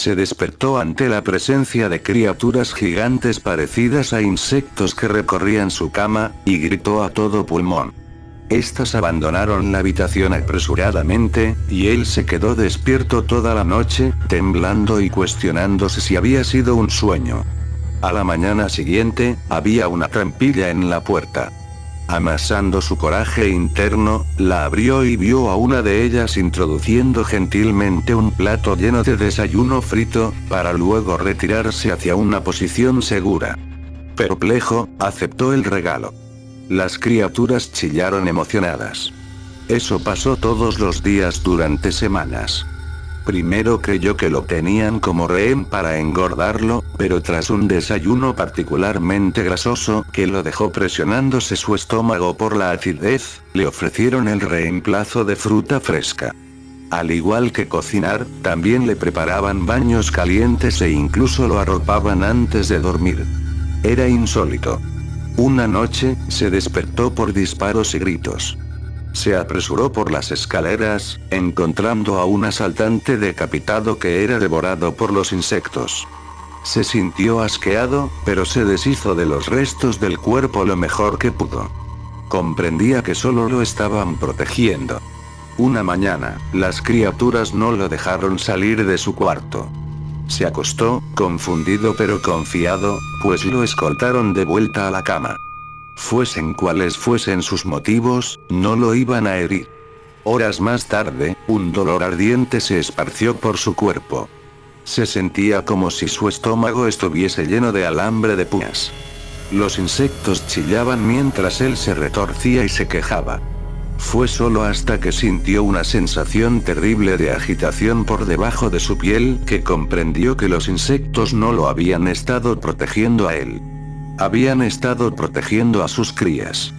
se despertó ante la presencia de criaturas gigantes parecidas a insectos que recorrían su cama, y gritó a todo pulmón. Estas abandonaron la habitación apresuradamente, y él se quedó despierto toda la noche, temblando y cuestionándose si había sido un sueño. A la mañana siguiente, había una trampilla en la puerta. Amasando su coraje interno, la abrió y vio a una de ellas introduciendo gentilmente un plato lleno de desayuno frito, para luego retirarse hacia una posición segura. Perplejo, aceptó el regalo. Las criaturas chillaron emocionadas. Eso pasó todos los días durante semanas. Primero creyó que lo tenían como rehén para engordarlo, pero tras un desayuno particularmente grasoso que lo dejó presionándose su estómago por la acidez, le ofrecieron el reemplazo de fruta fresca. Al igual que cocinar, también le preparaban baños calientes e incluso lo arropaban antes de dormir. Era insólito. Una noche, se despertó por disparos y gritos. Se apresuró por las escaleras, encontrando a un asaltante decapitado que era devorado por los insectos. Se sintió asqueado, pero se deshizo de los restos del cuerpo lo mejor que pudo. Comprendía que solo lo estaban protegiendo. Una mañana, las criaturas no lo dejaron salir de su cuarto. Se acostó, confundido pero confiado, pues lo escoltaron de vuelta a la cama. Fuesen cuales fuesen sus motivos, no lo iban a herir. Horas más tarde, un dolor ardiente se esparció por su cuerpo. Se sentía como si su estómago estuviese lleno de alambre de puñas. Los insectos chillaban mientras él se retorcía y se quejaba. Fue solo hasta que sintió una sensación terrible de agitación por debajo de su piel que comprendió que los insectos no lo habían estado protegiendo a él habían estado protegiendo a sus crías.